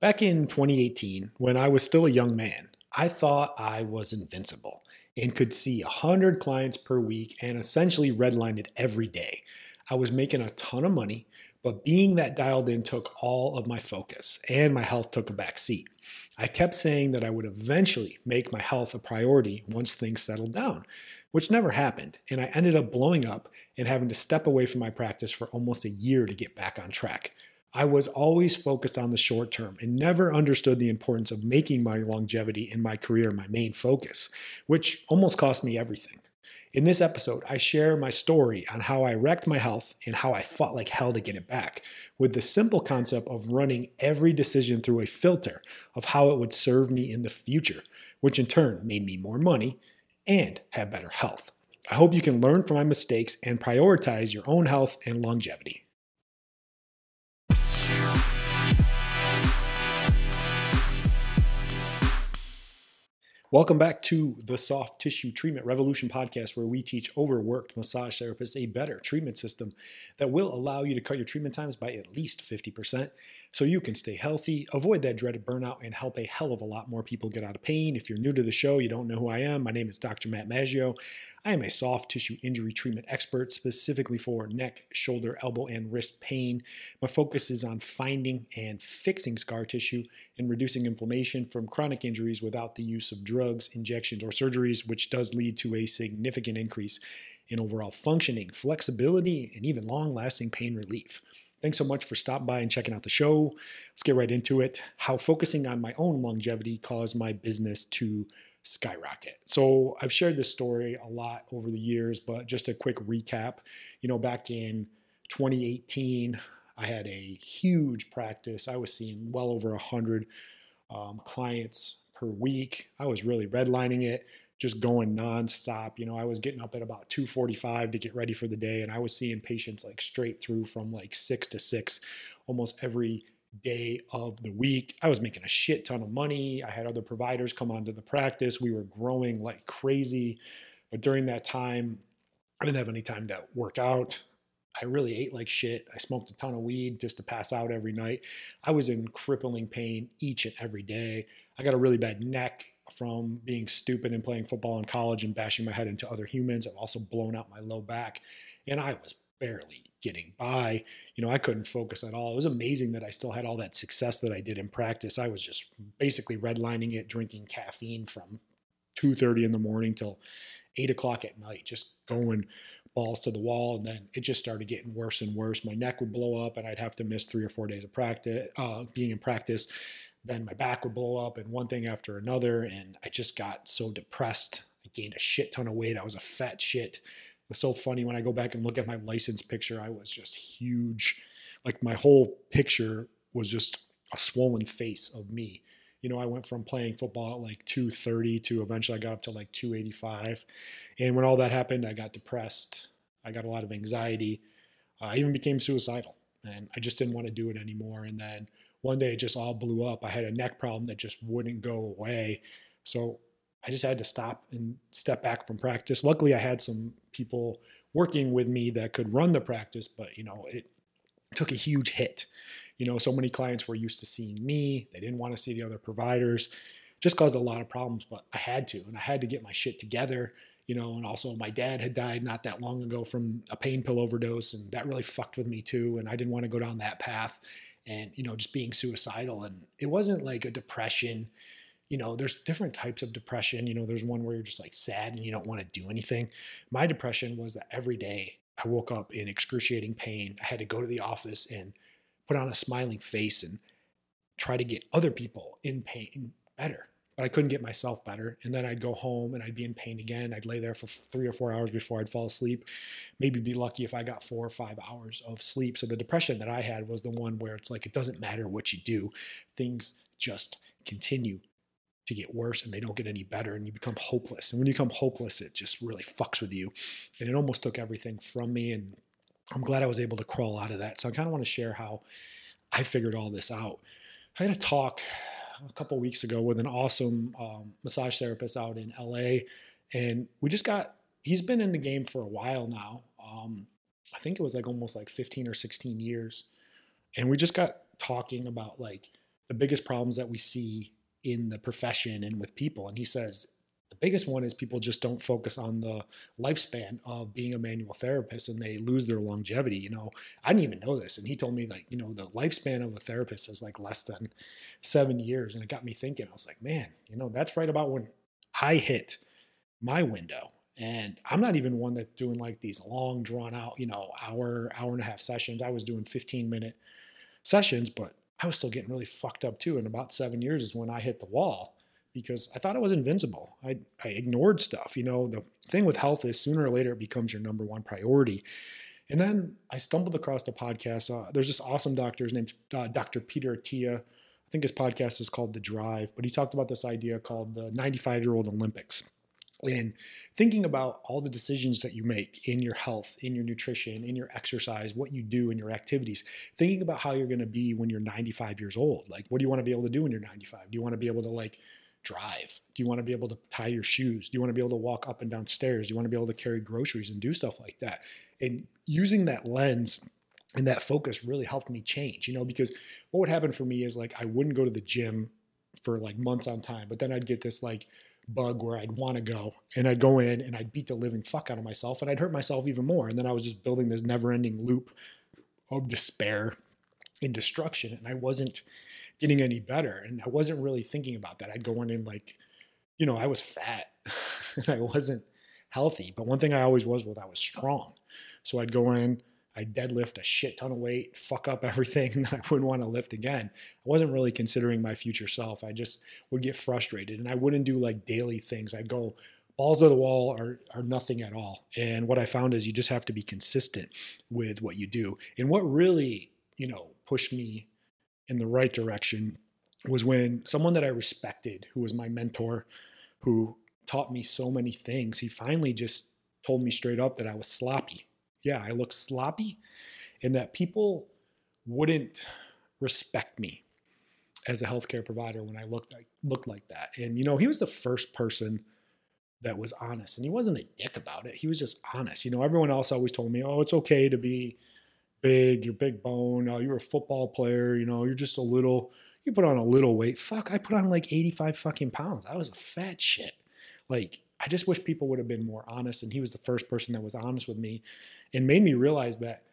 Back in 2018, when I was still a young man, I thought I was invincible and could see 100 clients per week and essentially redlined it every day. I was making a ton of money, but being that dialed in took all of my focus and my health took a back seat. I kept saying that I would eventually make my health a priority once things settled down, which never happened. And I ended up blowing up and having to step away from my practice for almost a year to get back on track. I was always focused on the short term and never understood the importance of making my longevity in my career my main focus, which almost cost me everything. In this episode, I share my story on how I wrecked my health and how I fought like hell to get it back, with the simple concept of running every decision through a filter of how it would serve me in the future, which in turn made me more money and have better health. I hope you can learn from my mistakes and prioritize your own health and longevity. Welcome back to the Soft Tissue Treatment Revolution podcast, where we teach overworked massage therapists a better treatment system that will allow you to cut your treatment times by at least 50% so you can stay healthy, avoid that dreaded burnout, and help a hell of a lot more people get out of pain. If you're new to the show, you don't know who I am, my name is Dr. Matt Maggio. I am a soft tissue injury treatment expert specifically for neck, shoulder, elbow, and wrist pain. My focus is on finding and fixing scar tissue and reducing inflammation from chronic injuries without the use of drugs, injections, or surgeries, which does lead to a significant increase in overall functioning, flexibility, and even long lasting pain relief. Thanks so much for stopping by and checking out the show. Let's get right into it. How focusing on my own longevity caused my business to skyrocket. So I've shared this story a lot over the years, but just a quick recap. You know, back in 2018, I had a huge practice. I was seeing well over 100 um, clients per week. I was really redlining it just going nonstop. You know, I was getting up at about 2:45 to get ready for the day, and I was seeing patients like straight through from like six to six, almost every day of the week. I was making a shit ton of money. I had other providers come onto the practice. We were growing like crazy, but during that time, I didn't have any time to work out. I really ate like shit. I smoked a ton of weed just to pass out every night. I was in crippling pain each and every day. I got a really bad neck from being stupid and playing football in college and bashing my head into other humans. I've also blown out my low back, and I was barely getting by. You know, I couldn't focus at all. It was amazing that I still had all that success that I did in practice. I was just basically redlining it, drinking caffeine from 2:30 in the morning till eight o'clock at night, just going balls to the wall. And then it just started getting worse and worse. My neck would blow up, and I'd have to miss three or four days of practice, uh, being in practice then my back would blow up and one thing after another. And I just got so depressed. I gained a shit ton of weight. I was a fat shit. It was so funny when I go back and look at my license picture, I was just huge. Like my whole picture was just a swollen face of me. You know, I went from playing football at like 230 to eventually I got up to like 285. And when all that happened, I got depressed. I got a lot of anxiety. Uh, I even became suicidal and I just didn't want to do it anymore. And then one day it just all blew up. I had a neck problem that just wouldn't go away. So I just had to stop and step back from practice. Luckily, I had some people working with me that could run the practice, but you know, it took a huge hit. You know, so many clients were used to seeing me, they didn't want to see the other providers. Just caused a lot of problems, but I had to, and I had to get my shit together. You know, and also my dad had died not that long ago from a pain pill overdose, and that really fucked with me too. And I didn't want to go down that path and you know just being suicidal and it wasn't like a depression you know there's different types of depression you know there's one where you're just like sad and you don't want to do anything my depression was that every day i woke up in excruciating pain i had to go to the office and put on a smiling face and try to get other people in pain better but I couldn't get myself better. And then I'd go home and I'd be in pain again. I'd lay there for three or four hours before I'd fall asleep. Maybe be lucky if I got four or five hours of sleep. So the depression that I had was the one where it's like it doesn't matter what you do, things just continue to get worse and they don't get any better and you become hopeless. And when you become hopeless, it just really fucks with you. And it almost took everything from me. And I'm glad I was able to crawl out of that. So I kind of want to share how I figured all this out. I had a talk a couple weeks ago with an awesome um, massage therapist out in LA, and we just got. He's been in the game for a while now. Um, I think it was like almost like 15 or 16 years, and we just got talking about like the biggest problems that we see in the profession and with people. And he says the biggest one is people just don't focus on the lifespan of being a manual therapist and they lose their longevity. You know, I didn't even know this. And he told me, like, you know, the lifespan of a therapist is like less than seven years. And it got me thinking, I was like, man, you know, that's right about when I hit my window. And I'm not even one that's doing like these long, drawn out, you know, hour, hour and a half sessions. I was doing 15 minute sessions, but I was still getting really fucked up too. And about seven years is when I hit the wall because I thought I was invincible. I, I ignored stuff. You know, the thing with health is sooner or later it becomes your number one priority. And then I stumbled across a podcast. Uh, there's this awesome doctor. His name's uh, Dr. Peter Attia. I think his podcast is called The Drive, but he talked about this idea called the 95 year old Olympics and thinking about all the decisions that you make in your health, in your nutrition, in your exercise, what you do in your activities, thinking about how you're going to be when you're 95 years old. Like, what do you want to be able to do when you're 95? Do you want to be able to like drive? Do you want to be able to tie your shoes? Do you want to be able to walk up and down stairs? Do you want to be able to carry groceries and do stuff like that? And using that lens and that focus really helped me change, you know, because what would happen for me is like I wouldn't go to the gym for like months on time, but then I'd get this like bug where I'd want to go and I'd go in and I'd beat the living fuck out of myself and I'd hurt myself even more. And then I was just building this never ending loop of despair and destruction. And I wasn't getting any better. And I wasn't really thinking about that. I'd go in and like, you know, I was fat and I wasn't healthy. But one thing I always was was I was strong. So I'd go in, I'd deadlift a shit ton of weight, fuck up everything that I wouldn't want to lift again. I wasn't really considering my future self. I just would get frustrated and I wouldn't do like daily things. I'd go balls to the wall are, or nothing at all. And what I found is you just have to be consistent with what you do. And what really, you know, pushed me in the right direction was when someone that I respected, who was my mentor, who taught me so many things, he finally just told me straight up that I was sloppy yeah, I looked sloppy and that people wouldn't respect me as a healthcare provider when I looked like looked like that. And you know, he was the first person that was honest and he wasn't a dick about it. He was just honest. You know, everyone else always told me, "Oh, it's okay to be big, you're big bone, oh, you're a football player, you know, you're just a little you put on a little weight. Fuck, I put on like 85 fucking pounds. I was a fat shit. Like I just wish people would have been more honest. And he was the first person that was honest with me and made me realize that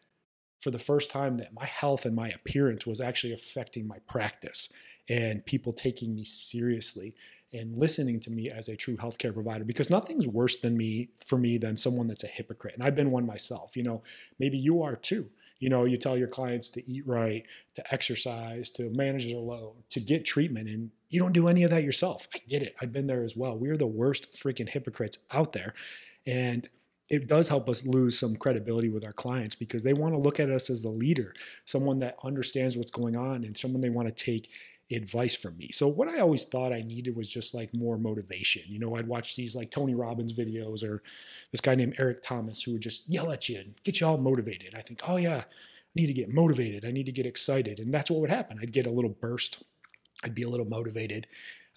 for the first time that my health and my appearance was actually affecting my practice and people taking me seriously and listening to me as a true healthcare provider because nothing's worse than me for me than someone that's a hypocrite and I've been one myself you know maybe you are too you know you tell your clients to eat right to exercise to manage their load to get treatment and you don't do any of that yourself. I get it. I've been there as well. We're the worst freaking hypocrites out there. And it does help us lose some credibility with our clients because they want to look at us as a leader, someone that understands what's going on and someone they want to take advice from me. So what I always thought I needed was just like more motivation. You know, I'd watch these like Tony Robbins videos or this guy named Eric Thomas who would just yell at you and get you all motivated. I think, oh yeah, I need to get motivated. I need to get excited. And that's what would happen. I'd get a little burst. I'd be a little motivated.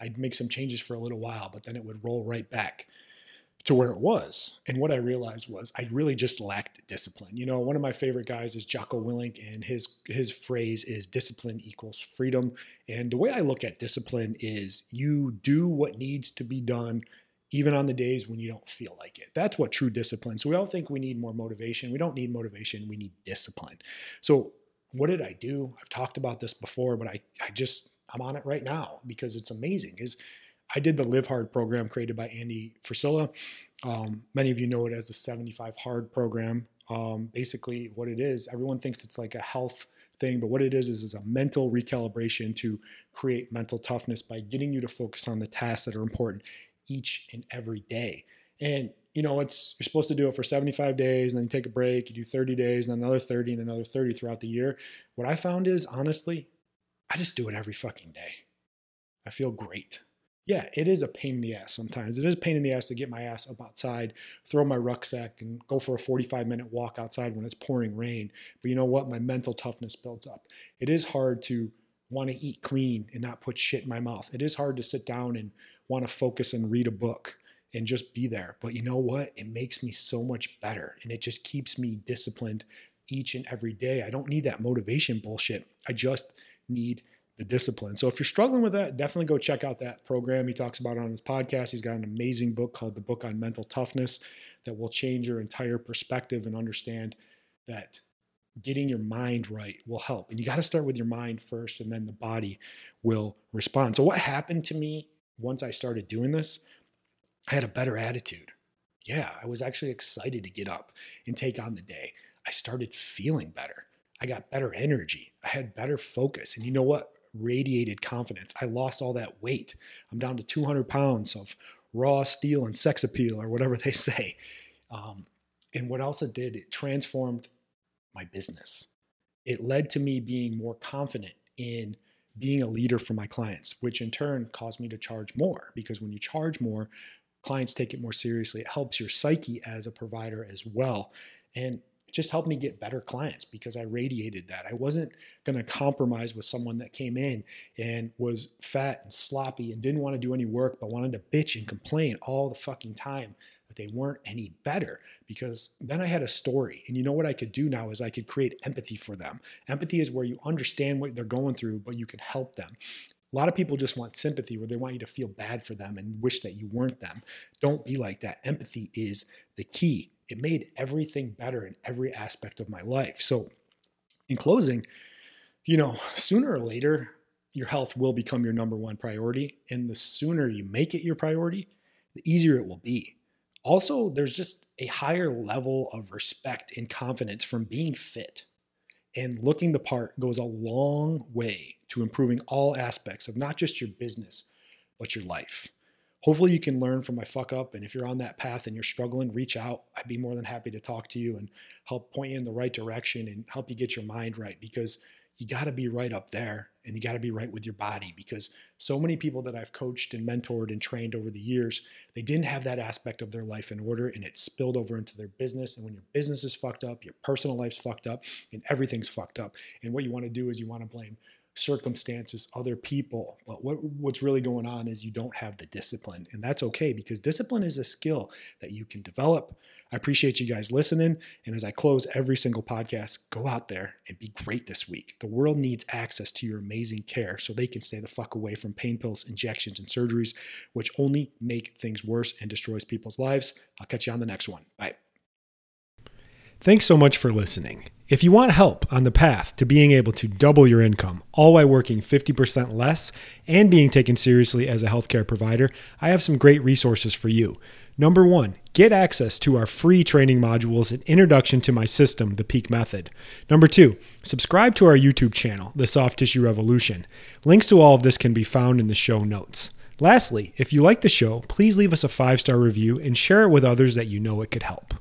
I'd make some changes for a little while, but then it would roll right back to where it was. And what I realized was I really just lacked discipline. You know, one of my favorite guys is Jocko Willink, and his his phrase is discipline equals freedom. And the way I look at discipline is you do what needs to be done even on the days when you don't feel like it. That's what true discipline. So we all think we need more motivation. We don't need motivation, we need discipline. So what did I do? I've talked about this before, but I I just I'm on it right now because it's amazing. Is I did the Live Hard program created by Andy Frisella. Um, many of you know it as the 75 Hard program. Um, basically, what it is, everyone thinks it's like a health thing, but what it is is, is a mental recalibration to create mental toughness by getting you to focus on the tasks that are important each and every day. And you know, it's you're supposed to do it for 75 days and then you take a break, you do 30 days and another 30 and another 30 throughout the year. What I found is honestly, I just do it every fucking day. I feel great yeah, it is a pain in the ass sometimes. It is a pain in the ass to get my ass up outside, throw my rucksack, and go for a 45 minute walk outside when it's pouring rain. But you know what? My mental toughness builds up. It is hard to want to eat clean and not put shit in my mouth. It is hard to sit down and want to focus and read a book and just be there. But you know what? It makes me so much better and it just keeps me disciplined each and every day. I don't need that motivation bullshit. I just need the discipline. So if you're struggling with that, definitely go check out that program he talks about on his podcast. He's got an amazing book called The Book on Mental Toughness that will change your entire perspective and understand that getting your mind right will help. And you got to start with your mind first, and then the body will respond. So, what happened to me once I started doing this? I had a better attitude. Yeah, I was actually excited to get up and take on the day. I started feeling better. I got better energy. I had better focus. And you know what? Radiated confidence. I lost all that weight. I'm down to 200 pounds of raw steel and sex appeal, or whatever they say. Um, and what else it did, it transformed my business. It led to me being more confident in being a leader for my clients, which in turn caused me to charge more because when you charge more, clients take it more seriously. It helps your psyche as a provider as well. And just helped me get better clients because I radiated that. I wasn't going to compromise with someone that came in and was fat and sloppy and didn't want to do any work, but wanted to bitch and complain all the fucking time that they weren't any better because then I had a story. And you know what I could do now is I could create empathy for them. Empathy is where you understand what they're going through, but you can help them. A lot of people just want sympathy where they want you to feel bad for them and wish that you weren't them. Don't be like that. Empathy is the key. It made everything better in every aspect of my life. So, in closing, you know, sooner or later, your health will become your number one priority. And the sooner you make it your priority, the easier it will be. Also, there's just a higher level of respect and confidence from being fit. And looking the part goes a long way to improving all aspects of not just your business, but your life. Hopefully, you can learn from my fuck up. And if you're on that path and you're struggling, reach out. I'd be more than happy to talk to you and help point you in the right direction and help you get your mind right because you got to be right up there and you got to be right with your body because so many people that I've coached and mentored and trained over the years, they didn't have that aspect of their life in order and it spilled over into their business. And when your business is fucked up, your personal life's fucked up, and everything's fucked up. And what you want to do is you want to blame circumstances, other people. But what, what's really going on is you don't have the discipline. And that's okay because discipline is a skill that you can develop. I appreciate you guys listening. And as I close every single podcast, go out there and be great this week. The world needs access to your amazing care so they can stay the fuck away from pain pills, injections, and surgeries, which only make things worse and destroys people's lives. I'll catch you on the next one. Bye. Thanks so much for listening. If you want help on the path to being able to double your income, all while working 50% less and being taken seriously as a healthcare provider, I have some great resources for you. Number one, get access to our free training modules and introduction to my system, the Peak Method. Number two, subscribe to our YouTube channel, The Soft Tissue Revolution. Links to all of this can be found in the show notes. Lastly, if you like the show, please leave us a five star review and share it with others that you know it could help.